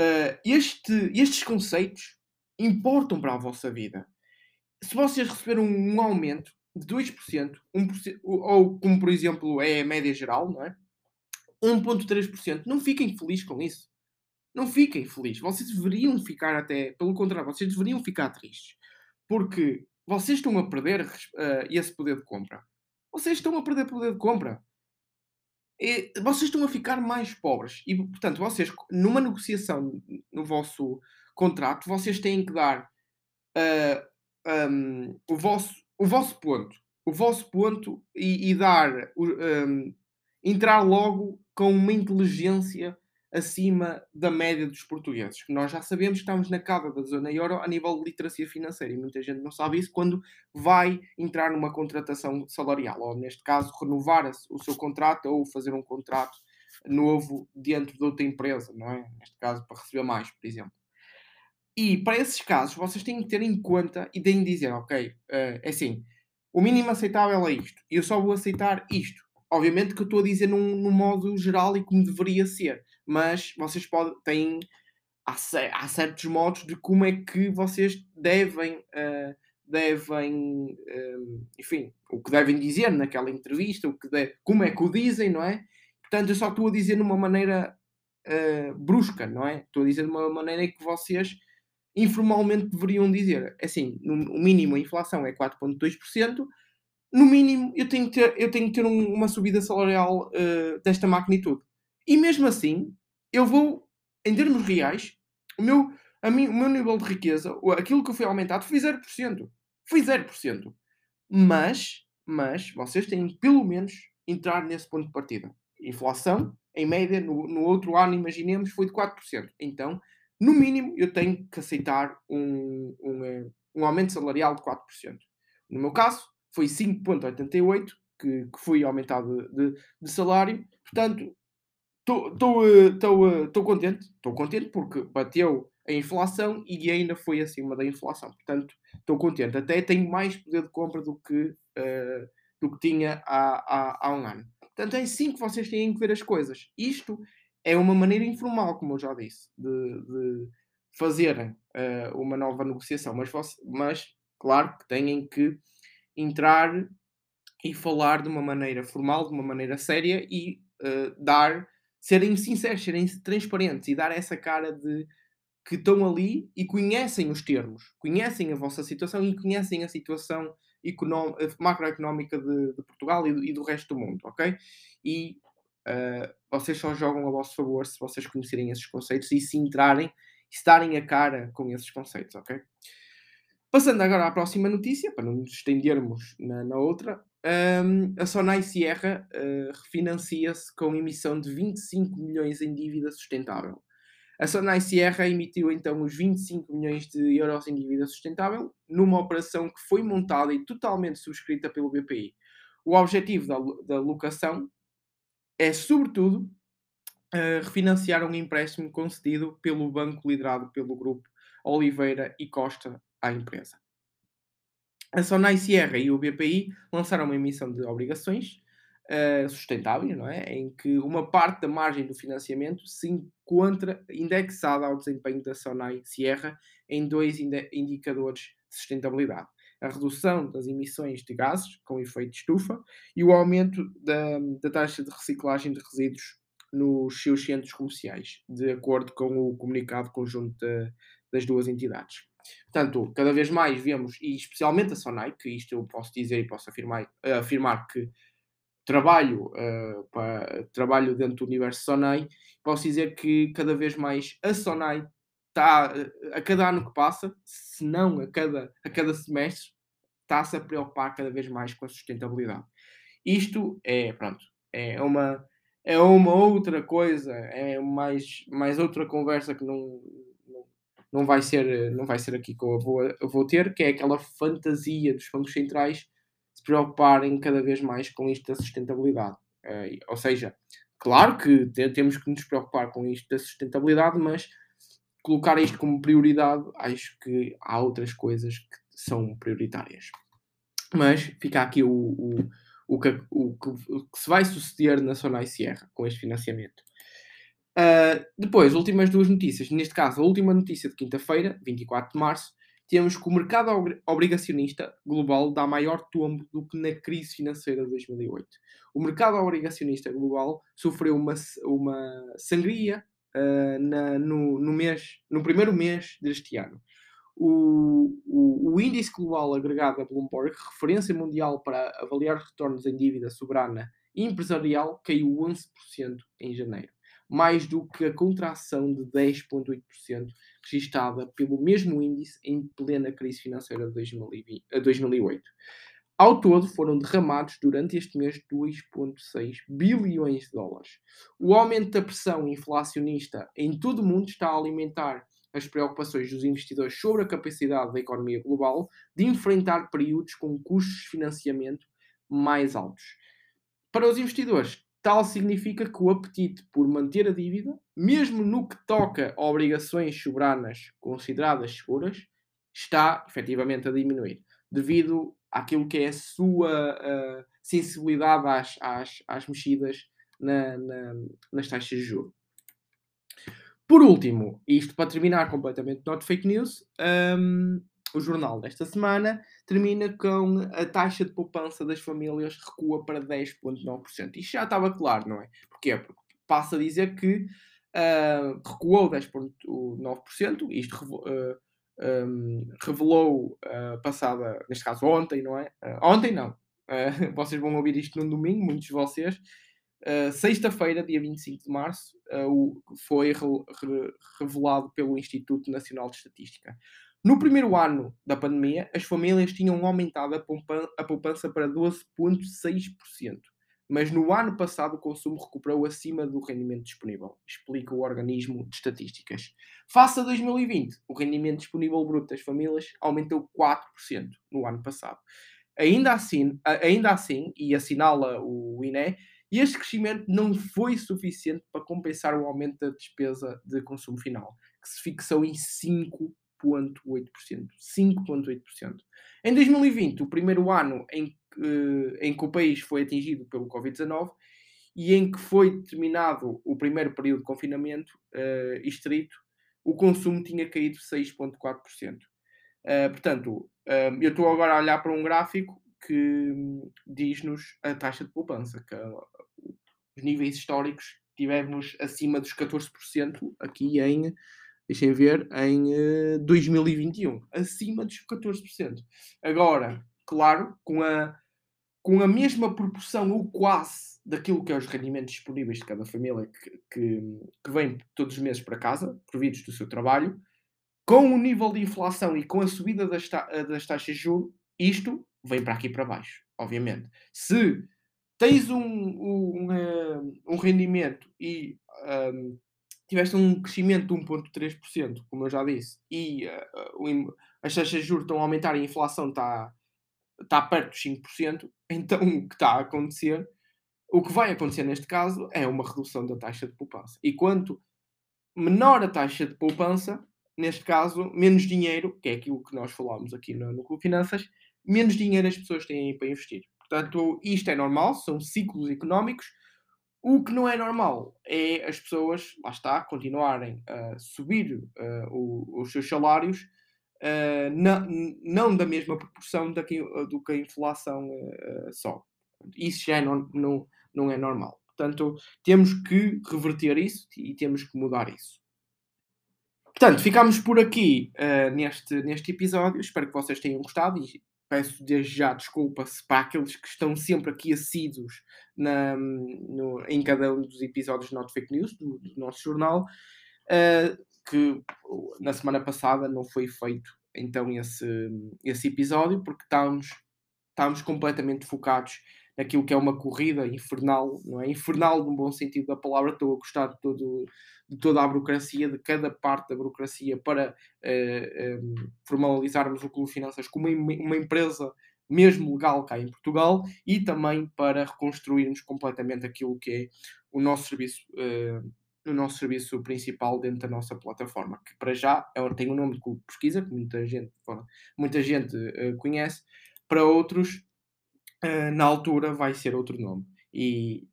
uh, este, estes conceitos importam para a vossa vida. Se vocês receberam um, um aumento de 2%, 1%, ou como por exemplo é a média geral, não é? 1,3%. Não fiquem felizes com isso. Não fiquem felizes. Vocês deveriam ficar até, pelo contrário, vocês deveriam ficar tristes. Porque vocês estão a perder uh, esse poder de compra. Vocês estão a perder poder de compra. Vocês estão a ficar mais pobres. E, portanto, vocês, numa negociação no vosso contrato, vocês têm que dar uh, eh, um, o, vosso, o vosso ponto. O vosso ponto e, e dar. Um, entrar logo com uma inteligência acima da média dos portugueses. Nós já sabemos que estamos na cava da zona euro a nível de literacia financeira e muita gente não sabe isso quando vai entrar numa contratação salarial, ou neste caso, renovar o seu contrato ou fazer um contrato novo dentro de outra empresa, não é? Neste caso, para receber mais, por exemplo. E para esses casos, vocês têm que ter em conta e têm que dizer, ok, uh, é assim, o mínimo aceitável é isto, eu só vou aceitar isto obviamente que eu estou a dizer num, num, modo geral e como deveria ser, mas vocês podem, têm, há, há certos modos de como é que vocês devem, uh, devem uh, enfim, o que devem dizer naquela entrevista, o que deve, como é que o dizem, não é? Portanto, eu só estou a dizer de uma maneira uh, brusca, não é? Estou a dizer de uma maneira que vocês informalmente deveriam dizer. Assim, no, o mínimo a inflação é 4,2%, no mínimo, eu tenho que ter, eu tenho que ter um, uma subida salarial uh, desta magnitude. E mesmo assim, eu vou, em termos reais, o meu, a mim, o meu nível de riqueza, aquilo que foi aumentado, foi 0%. Foi 0%. Mas, mas, vocês têm pelo menos, entrar nesse ponto de partida. Inflação, em média, no, no outro ano, imaginemos, foi de 4%. Então, no mínimo, eu tenho que aceitar um, um, eh, um aumento salarial de 4%. No meu caso, foi 5,88 que, que foi aumentado de, de salário. Portanto, estou eh, eh, contente. Estou contente porque bateu a inflação e ainda foi acima da inflação. Portanto, estou contente. Até tenho mais poder de compra do que, uh, do que tinha há, há, há um ano. Portanto, é assim que vocês têm que ver as coisas. Isto é uma maneira informal, como eu já disse, de, de, fazerem uh, uma nova negociação, mas, mas claro que têm que entrar e falar de uma maneira formal, de uma maneira séria e uh, dar, serem sinceros, serem transparentes e dar essa cara de que estão ali e conhecem os termos, conhecem a vossa situação e conhecem a situação macroeconómica de, de Portugal e do, e do, resto do mundo, ok? E uh, vocês só jogam a vosso favor se vocês conhecerem esses conceitos e se entrarem e se darem a cara com esses conceitos, ok? Passando agora à próxima notícia, para não nos estendermos na, na outra, um, a Sonai Sierra uh, refinancia-se com emissão de 25 milhões em dívida sustentável. A Sonai Sierra emitiu então os 25 milhões de euros em dívida sustentável, numa operação que foi montada e totalmente subscrita pelo BPI. O objetivo da, da locação é, sobretudo, uh, refinanciar um empréstimo concedido pelo banco liderado pelo grupo Oliveira e Costa à empresa. A Sonai Sierra e o BPI lançaram uma emissão de obrigações uh, sustentáveis, não é? em que uma parte da margem do financiamento se encontra indexada ao desempenho da Sonai Sierra em dois indicadores de sustentabilidade. A redução das emissões de gases com efeito de estufa e o aumento da, da taxa de reciclagem de resíduos nos seus centros comerciais, de acordo com o comunicado conjunto de, das duas entidades. Portanto, cada vez mais vemos, e especialmente a Sonai, que isto eu posso dizer e posso afirmar, afirmar que trabalho, uh, para, trabalho dentro do universo Sonai, posso dizer que cada vez mais a Sonai está, uh, a cada ano que passa, se não a cada, a cada semestre, está-se a preocupar cada vez mais com a sustentabilidade. Isto é, pronto, é uma, é uma outra coisa, é mais, mais outra conversa que não, não, vai, ser, não vai ser aqui que eu vou, eu vou ter, que é aquela fantasia dos bancos centrais se preocuparem cada vez mais com isto da sustentabilidade. Uh, ou seja, claro que temos que nos preocupar com isto da sustentabilidade, mas colocar isto como prioridade, acho que há outras coisas que são prioritárias. Mas fica aqui o, o, o, que, o, o que se vai suceder na Sonai Sierra com este financiamento. Uh, depois, últimas duas notícias. Neste caso, a última notícia de quinta-feira, 24 de março, temos que o mercado obrigacionista global dá maior tombo do que na crise financeira de 2008. O mercado obrigacionista global sofreu uma, uma sangria uh, na, no, no, mês, no primeiro mês deste ano. O, o, o, índice global agregado a Bloomberg, referência mundial para avaliar retornos em dívida soberana e empresarial, caiu 11% em janeiro mais do que a contração de 10,8% registada pelo mesmo índice em plena crise financeira de 2020, 2008. Ao todo, foram derramados durante este mês 2,6 bilhões de dólares. O aumento da pressão inflacionista em todo o mundo está a alimentar as preocupações dos investidores sobre a capacidade da economia global de enfrentar períodos com custos de financiamento mais altos. Para os investidores, Tal significa que o apetite por manter a dívida, mesmo no que toca a obrigações soberanas consideradas seguras, está efetivamente a diminuir, devido àquilo que é a sua uh, sensibilidade às, às, às mexidas na, na, nas taxas de juros. Por último, isto para terminar completamente not fake news, um, o jornal desta semana termina com a taxa de poupança das famílias recua para 10,9%. Isto já estava claro, não é? Porquê? Porque passa a dizer que uh, recuou 10,9%, isto uh, um, revelou uh, passada, neste caso ontem, não é? Uh, ontem não. [laughs] Vocês vão ouvir isto no domingo, muitos de vocês. Sexta-feira, dia 25 de março, uh, foi re re revelado pelo Instituto Nacional de Estatística. No primeiro ano da pandemia, as famílias tinham aumentado a, poupança, para 12,6%, mas no ano passado o consumo recuperou acima do rendimento disponível, explica o organismo de estatísticas. Face a 2020, o rendimento disponível bruto das famílias aumentou 4% no ano passado. Ainda assim, ainda assim, e assinala o INE, este crescimento não foi suficiente para compensar o aumento da despesa de consumo final, que se fixou em 5 5,8%. 5,8%. Em 2020, o primeiro ano em que, em que o país foi atingido pelo Covid-19 e em que foi terminado o primeiro período de confinamento uh, estrito, o consumo tinha caído 6,4%. Uh, portanto, uh, eu estou agora a olhar para um gráfico que diz-nos a taxa de poupança, que os níveis históricos tivemos acima dos 14% aqui em, deixem ver, em 2021. Acima dos 14%. Agora, claro, com a, com a mesma proporção ou quase daquilo que é os rendimentos disponíveis de cada família que, que, que vem todos os meses para casa, providos do seu trabalho, com o nível de inflação e com a subida das, ta das taxas de juros, isto vem para aqui para baixo, obviamente. Se tens um, um, um rendimento e um, tiveste um crescimento de 1,3%, como eu já disse, e uh, as taxas de juros estão a aumentar e a inflação está, está perto dos 5%, [laughs] então o que está a acontecer, o que vai acontecer neste caso é uma redução da taxa de poupança. E quanto menor a taxa de poupança, neste caso, menos dinheiro, que é aquilo que nós falámos aqui no, no Clube Finanças, menos dinheiro as pessoas têm para investir. Portanto, isto é normal, são ciclos económicos. O que não é normal é as pessoas, lá está, continuarem a subir uh, o, os seus salários, uh, não, não, da mesma proporção da que, do que a inflação uh, sobe. Isso já não, não, não é normal. Portanto, temos que reverter isso e temos que mudar isso. Portanto, ficamos por aqui uh, neste, neste episódio. Espero que vocês tenham gostado e peço desde já desculpa-se para aqueles que estão sempre aqui assíduos na, no, em cada um dos episódios de Not Fake News, do, do nosso jornal, uh, que na semana passada não foi feito então esse, esse episódio, porque estávamos, estávamos completamente focados naquilo que é uma corrida infernal, não é? Infernal no bom sentido da palavra, estou a gostar de todo de toda a burocracia, de cada parte da burocracia, para uh, eh, um, ehm, formalizarmos o Clube Finanças como uma, uma empresa mesmo legal cá em Portugal e também para reconstruirmos completamente aquilo que é o nosso serviço, uh, o nosso serviço principal dentro da nossa plataforma, que para já é, tem o um nome de Clube de Pesquisa, que muita gente, muita gente uh, conhece, para outros, uh, na altura, vai ser outro nome. E,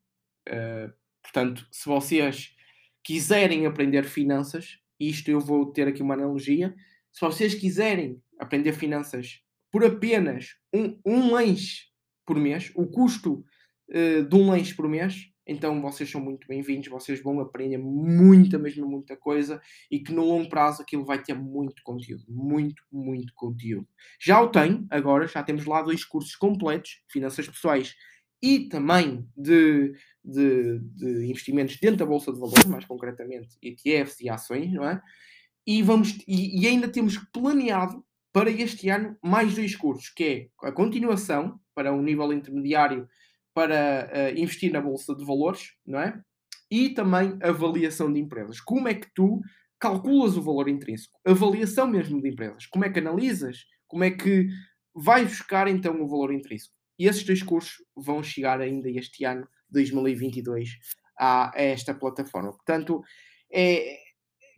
portanto, se vocês quiserem aprender finanças, isto eu vou ter aqui uma analogia. Se vocês quiserem aprender finanças por apenas um, um lanche por mês, o custo uh, de um lanche por mês, então vocês são muito bem-vindos, vocês vão aprender muita, mesmo muita coisa e que no longo prazo aquilo vai ter muito conteúdo, muito, muito conteúdo. Já o tem, agora já temos lá dois cursos completos, finanças pessoais e também de, de, de, investimentos dentro da Bolsa de Valores, mais concretamente ETFs e ações, não é? E, vamos, e, e ainda temos planeado para este ano mais dois cursos, que é a continuação para um nível intermediário para uh, investir na Bolsa de Valores, não é? E também avaliação de empresas. Como é que tu calculas o valor intrínseco? Avaliação mesmo de empresas. Como é que analisas? Como é que vais buscar então o valor intrínseco? E esses dois cursos vão chegar ainda este ano, 2022, a, a esta plataforma. Portanto, é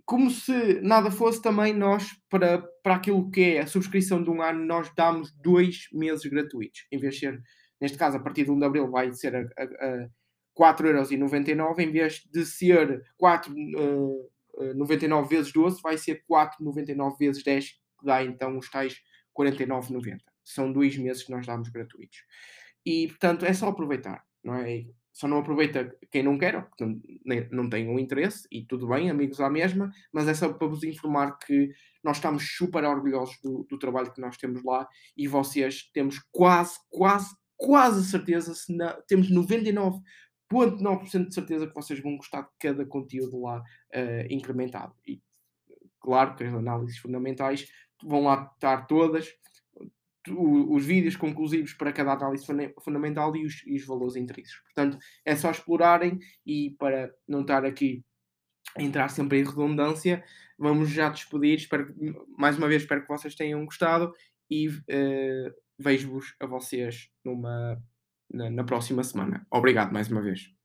como se nada fosse também nós, para, para aquilo que é a subscrição de um ano, nós damos dois meses gratuitos. Em vez de ser, neste caso, a partir de 1 de Abril vai ser a, a, a 4,99€, em vez de ser 4,99 uh, vezes 12, vai ser 4,99 vezes 10, que dá então os tais 49,90 são dois meses que nós damos gratuitos. E, portanto, é só aproveitar, não é? Só não aproveita quem não quer, não, não tem um interesse, e tudo bem, amigos à mesma, mas é só para vos informar que nós estamos super orgulhosos do, do trabalho que nós temos lá e vocês temos quase, quase, quase certeza, se temos 99,9% de certeza que vocês vão gostar de cada conteúdo lá uh, incrementado. E claro que as análises fundamentais vão lá estar todas, os vídeos conclusivos para cada análise fundamental e os, e os, valores intrínsecos. Portanto, é só explorarem e para não estar aqui a entrar sempre em redundância, vamos já despedir. Espero, mais uma vez, espero que vocês tenham gostado e uh, vejo-vos a vocês numa, na, na próxima semana. Obrigado mais uma vez.